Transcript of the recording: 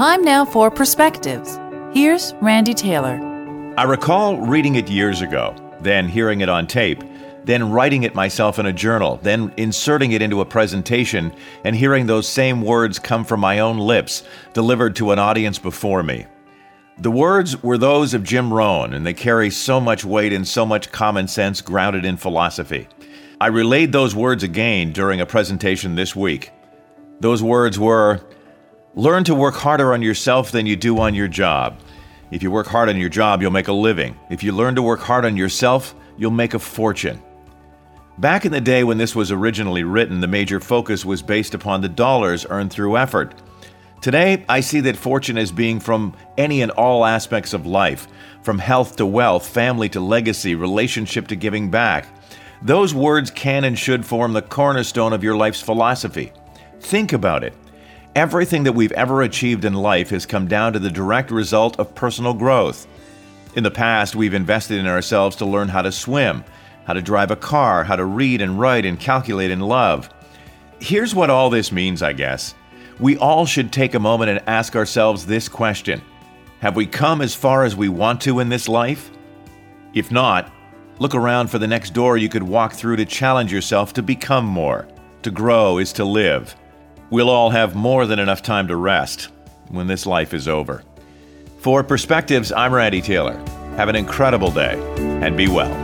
Time now for Perspectives. Here's Randy Taylor. I recall reading it years ago, then hearing it on tape, then writing it myself in a journal, then inserting it into a presentation, and hearing those same words come from my own lips, delivered to an audience before me. The words were those of Jim Rohn, and they carry so much weight and so much common sense grounded in philosophy. I relayed those words again during a presentation this week. Those words were Learn to work harder on yourself than you do on your job. If you work hard on your job, you'll make a living. If you learn to work hard on yourself, you'll make a fortune. Back in the day when this was originally written, the major focus was based upon the dollars earned through effort. Today, I see that fortune as being from any and all aspects of life, from health to wealth, family to legacy, relationship to giving back. Those words can and should form the cornerstone of your life's philosophy. Think about it. Everything that we've ever achieved in life has come down to the direct result of personal growth. In the past, we've invested in ourselves to learn how to swim, how to drive a car, how to read and write and calculate and love. Here's what all this means, I guess. We all should take a moment and ask ourselves this question Have we come as far as we want to in this life? If not, look around for the next door you could walk through to challenge yourself to become more. To grow is to live. We'll all have more than enough time to rest when this life is over. For Perspectives, I'm Randy Taylor. Have an incredible day and be well.